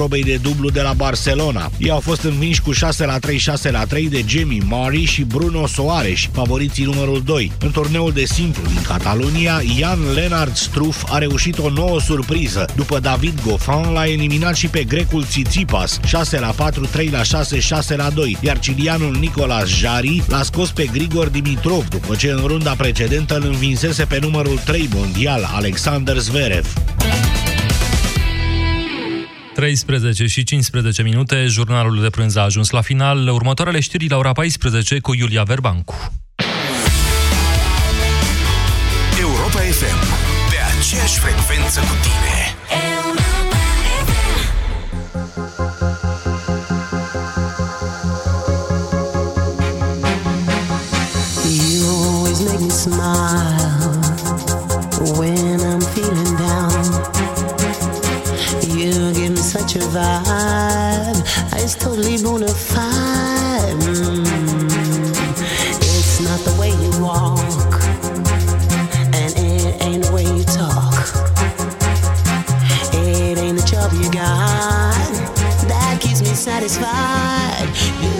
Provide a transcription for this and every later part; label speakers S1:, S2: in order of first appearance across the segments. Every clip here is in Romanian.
S1: probei de dublu de la Barcelona. Ei au fost învinși cu 6 la 3, 6 la 3 de Jamie Murray și Bruno Soares, favoriții numărul 2. În turneul de simplu din Catalunia, Jan Lennart Struff a reușit o nouă surpriză. După David Goffin, l-a eliminat și pe grecul Tsitsipas, 6 la 4, 3 la 6, 6 la 2, iar cilianul Nicolas Jari l-a scos pe Grigor Dimitrov, după ce în runda precedentă îl învinsese pe numărul 3 mondial, Alexander Zverev.
S2: 13 și 15 minute, jurnalul de prânz a ajuns la final. Următoarele știri la ora 14 cu Iulia Verbancu.
S3: Europa FM, pe aceeași frecvență cu tine.
S4: You always make me smile when vibe, it's totally bona fide. Mm. It's not the way you walk, and it ain't the way you talk. It ain't the job you got that keeps me satisfied. You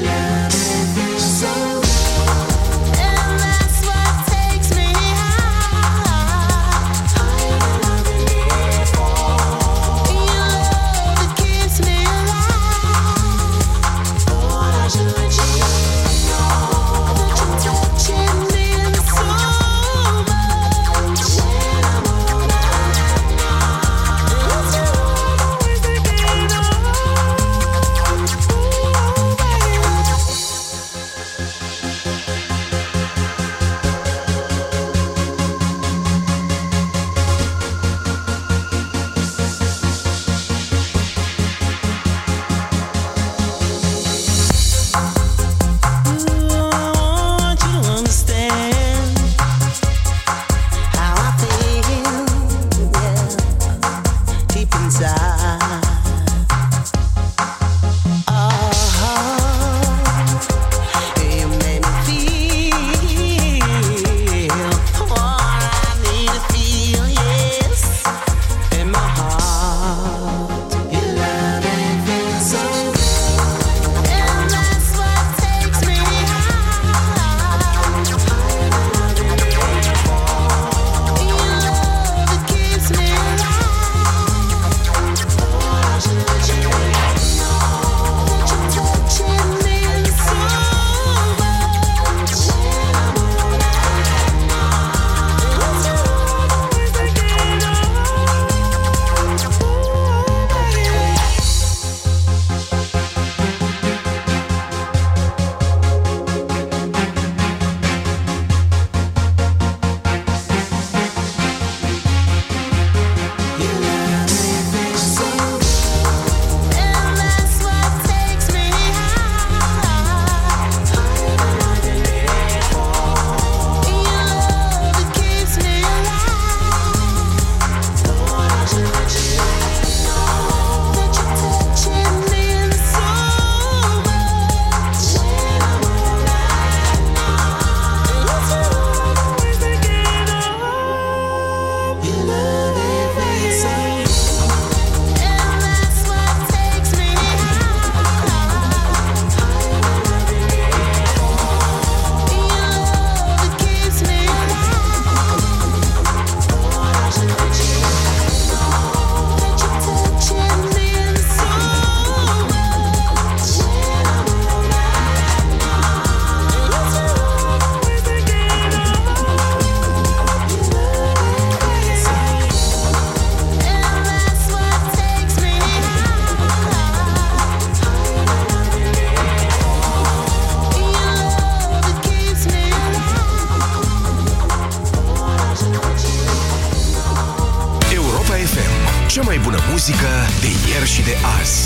S3: de ieri și de azi.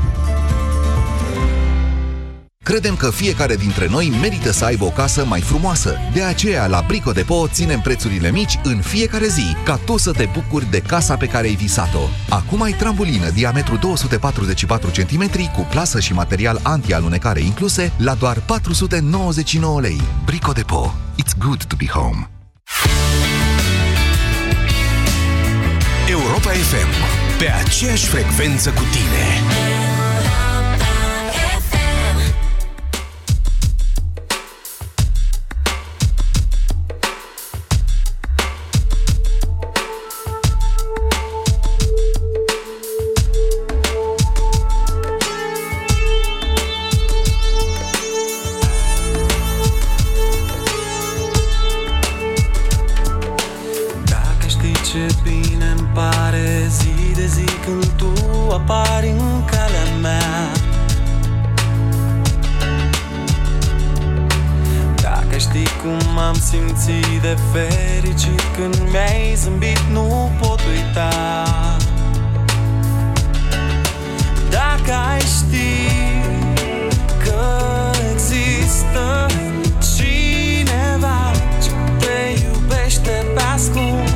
S5: Credem că fiecare dintre noi merită să aibă o casă mai frumoasă. De aceea, la Brico Depo ținem prețurile mici în fiecare zi, ca tu să te bucuri de casa pe care ai visat-o. Acum ai trambulină diametru 244 cm cu plasă și material anti-alunecare incluse la doar 499 lei. Brico Depo. It's good to be home.
S3: Europa FM. Pe aceeași frecvență cu tine.
S6: Ce bine îmi pare. Zi de zi când tu apari în calea mea. Dacă știi cum am simțit de fericit când mi-ai zâmbit Nu pot uita. Dacă ai ști că există cineva ce te iubește pe ascuns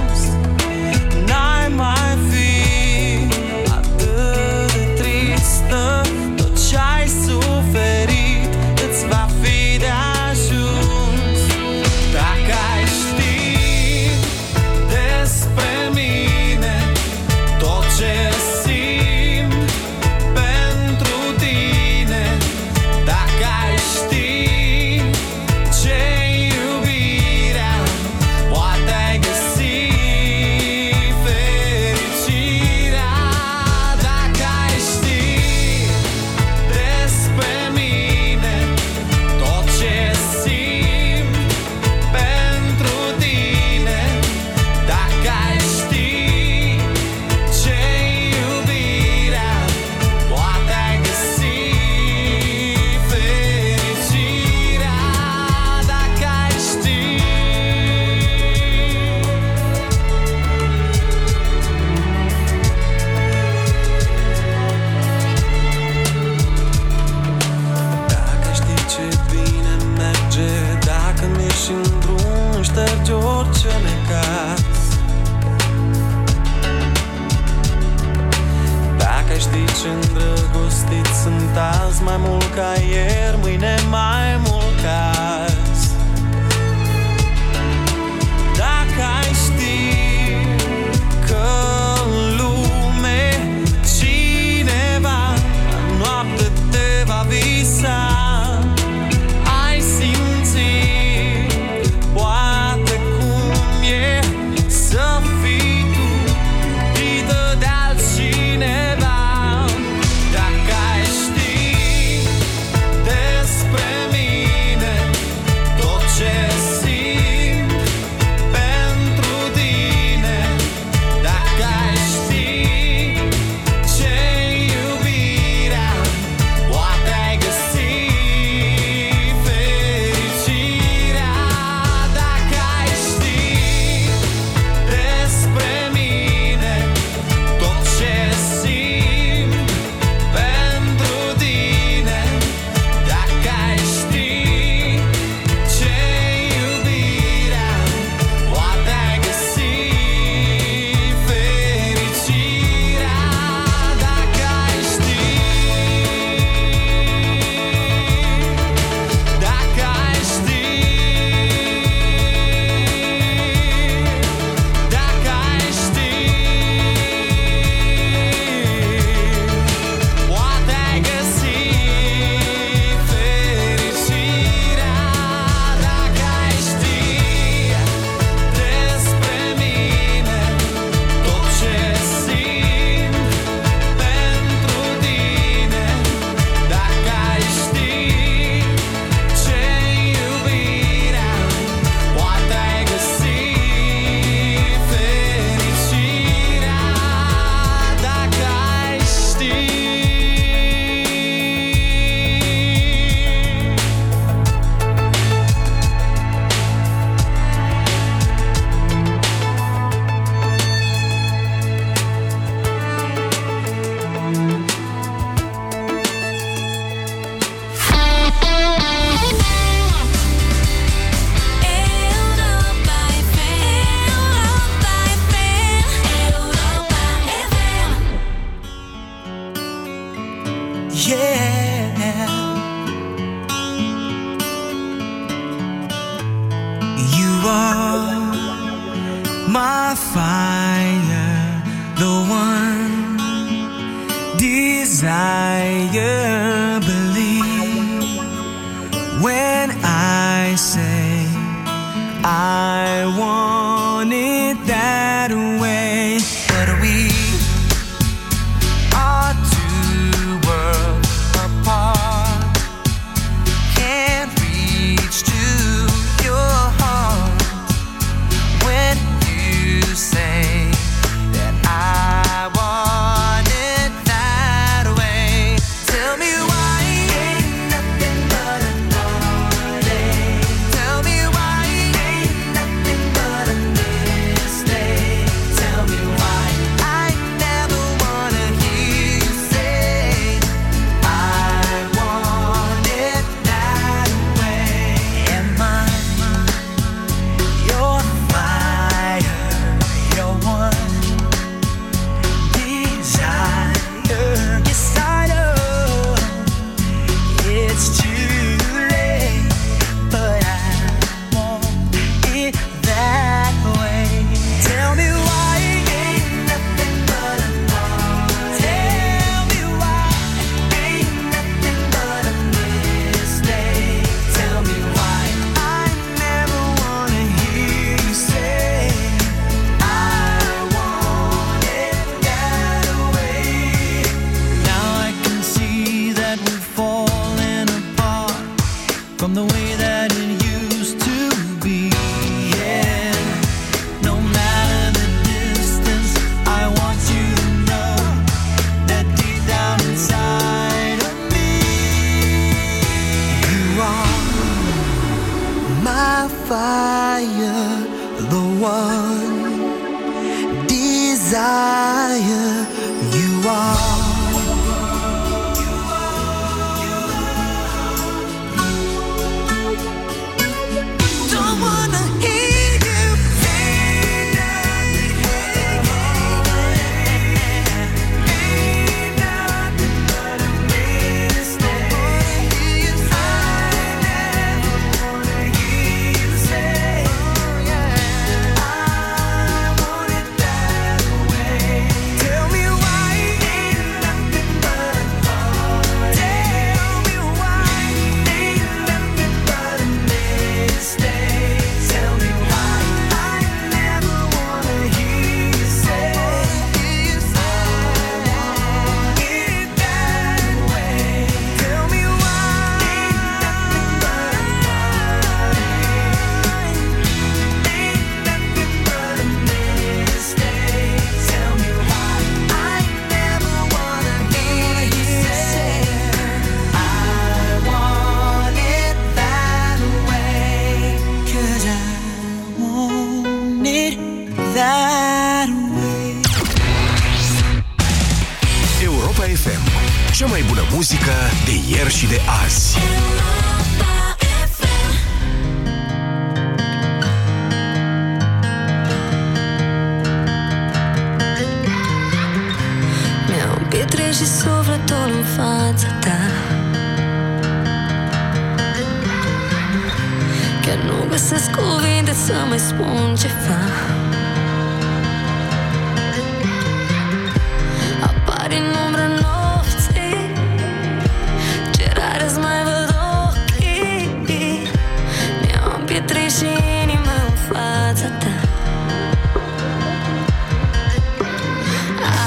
S7: fața ta.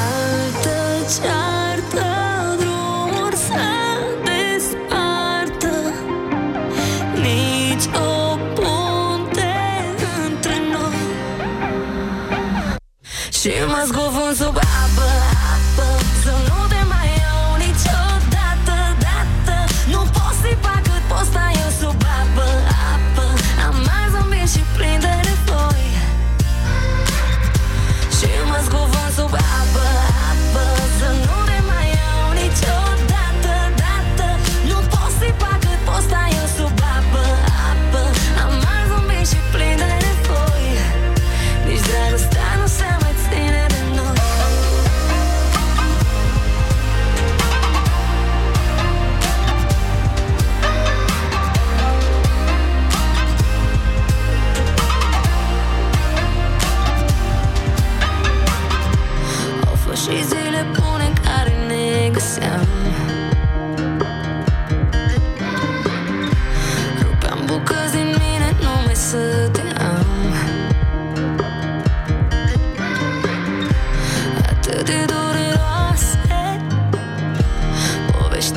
S7: Altă ceartă drumuri să despartă. Nici o punte între noi. Și mă scufund sub apă.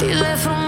S8: Dile from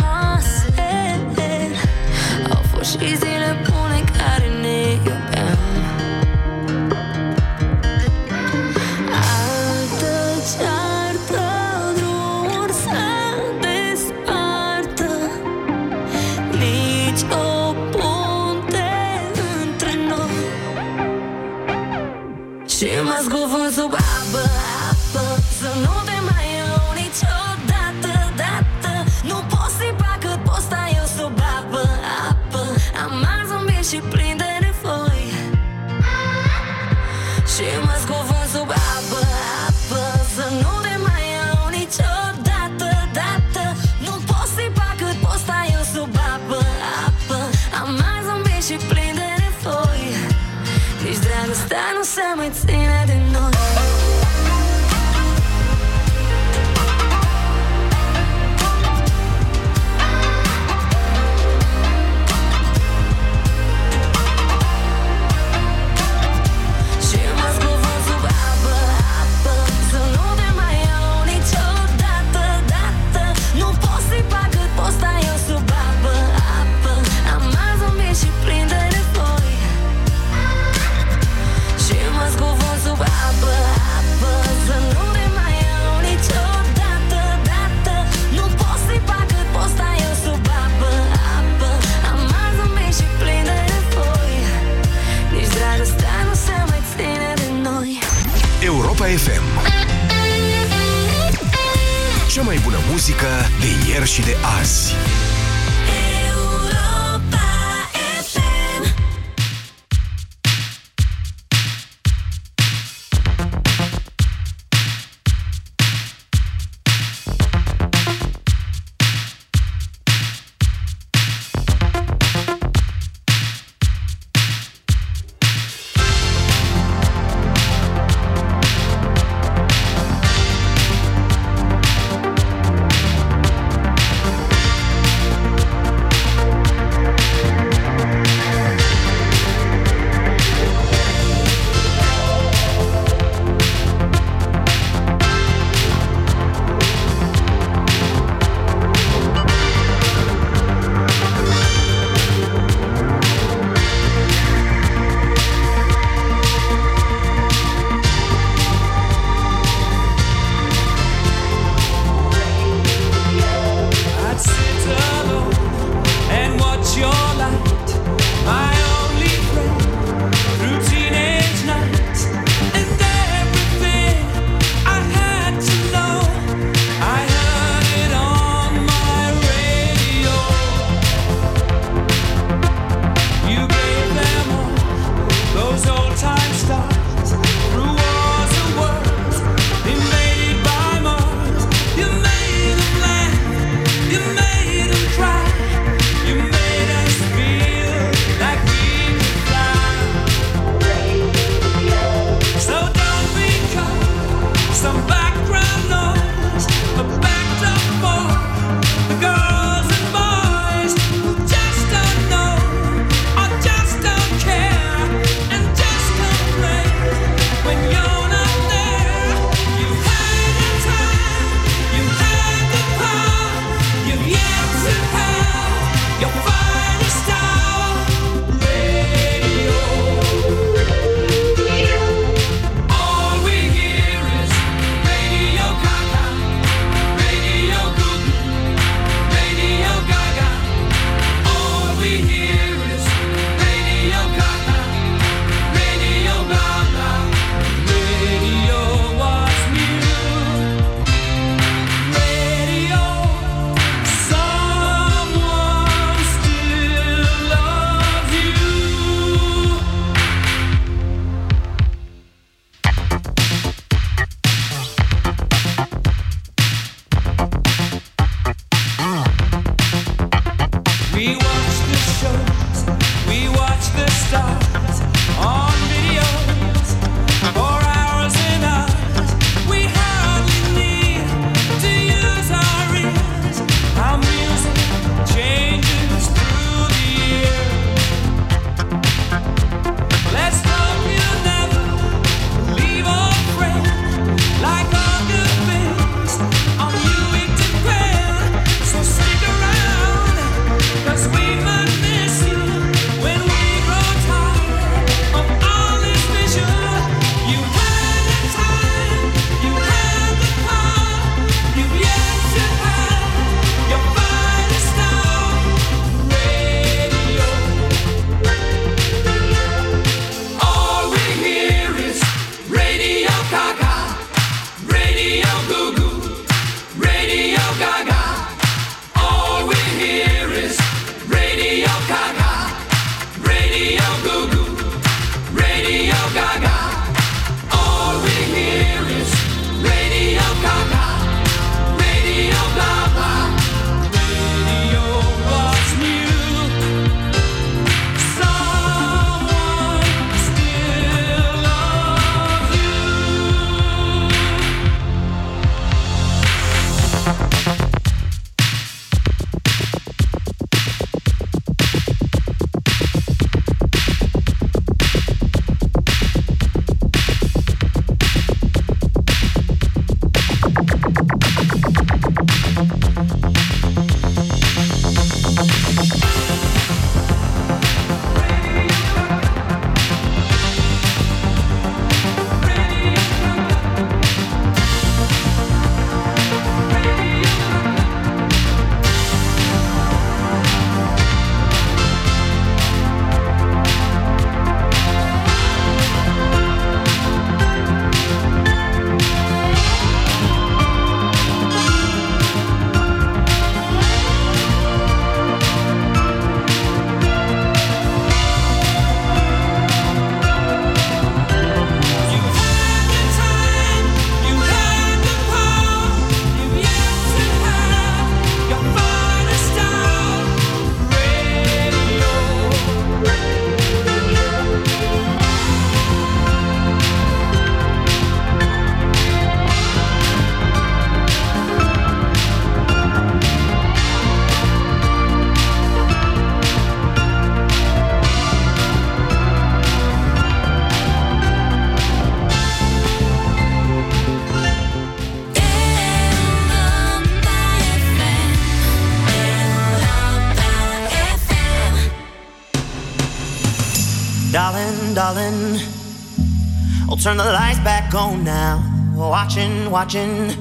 S8: turn the lights back on now. Watching, watching,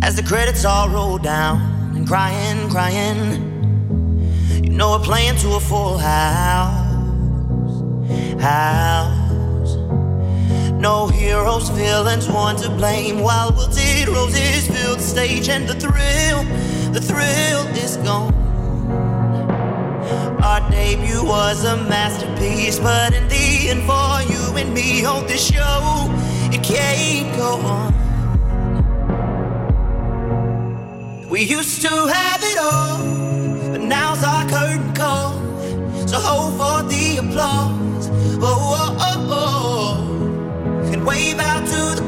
S8: as the credits all roll down. And crying, crying, you know we're playing to a full house. House. No heroes, villains, one to blame. While wilted roses fill the stage, and the thrill, the thrill is gone. Our debut was a masterpiece, but in the end, for you and me, on this show, it can't go on. We used to have it all, but now's our curtain call. So hold for the applause. Oh, oh, oh, oh. And wave out to the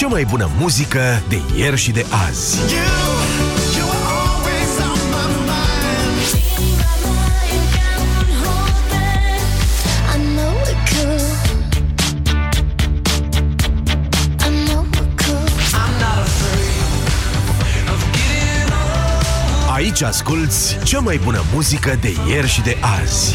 S3: Cea mai bună muzică de ieri și de azi.
S7: I know it could. I know it could.
S3: Aici asculți cea mai bună muzică de ieri și de azi.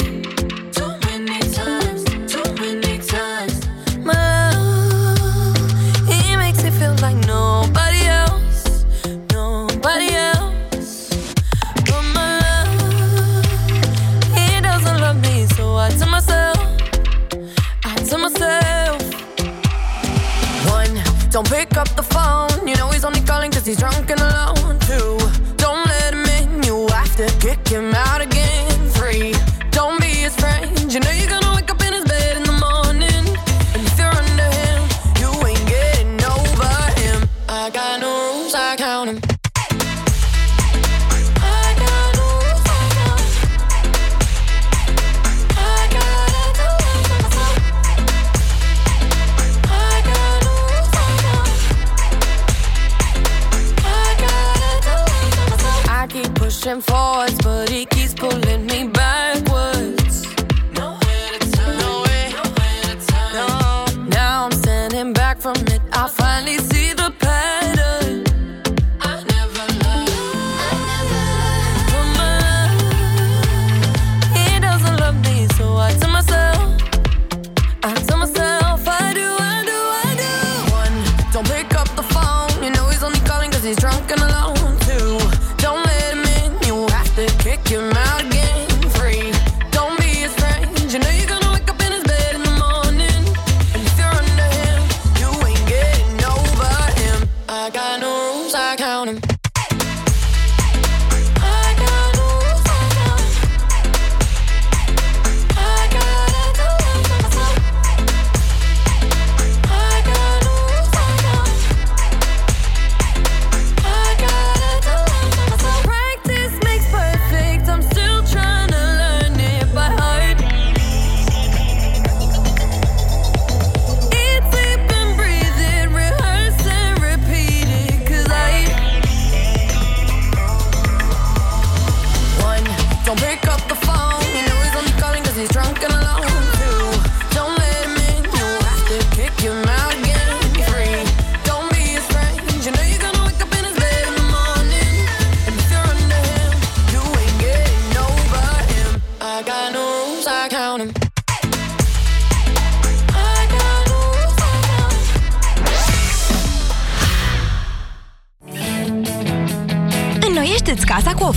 S9: Don't pick up the phone. You know he's only calling cause he's drunk and alone. Two,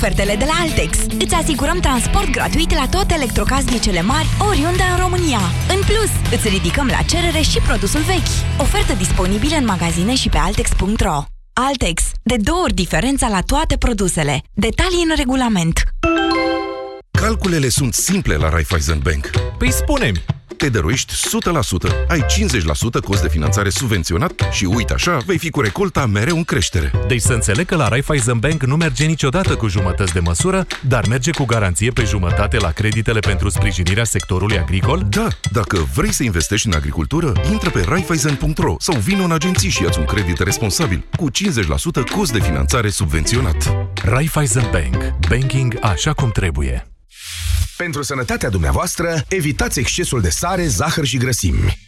S10: ofertele de la Altex. Îți asigurăm transport gratuit la toate electrocasnicele mari, oriunde în România. În plus, îți ridicăm la cerere și produsul vechi. Ofertă disponibilă în magazine și pe altex.ro. Altex. De două ori diferența la toate produsele. Detalii în regulament.
S11: Calculele sunt simple la Raiffeisen Bank.
S12: Păi spune-mi!
S11: Te dăruiești 100%, ai 50% cost de finanțare subvenționat și uite așa, vei fi cu recolta mereu în creștere.
S12: Deci să înțeleg că la Raiffeisen Bank nu merge niciodată cu jumătăți de măsură, dar merge cu garanție pe jumătate la creditele pentru sprijinirea sectorului agricol?
S11: Da, dacă vrei să investești în agricultură, intră pe raiffeisen.ro sau vină în agenții și ia un credit responsabil cu 50% cost de finanțare subvenționat.
S12: Raiffeisen Bank. Banking așa cum trebuie.
S3: Pentru sănătatea dumneavoastră, evitați excesul de sare, zahăr și grăsimi.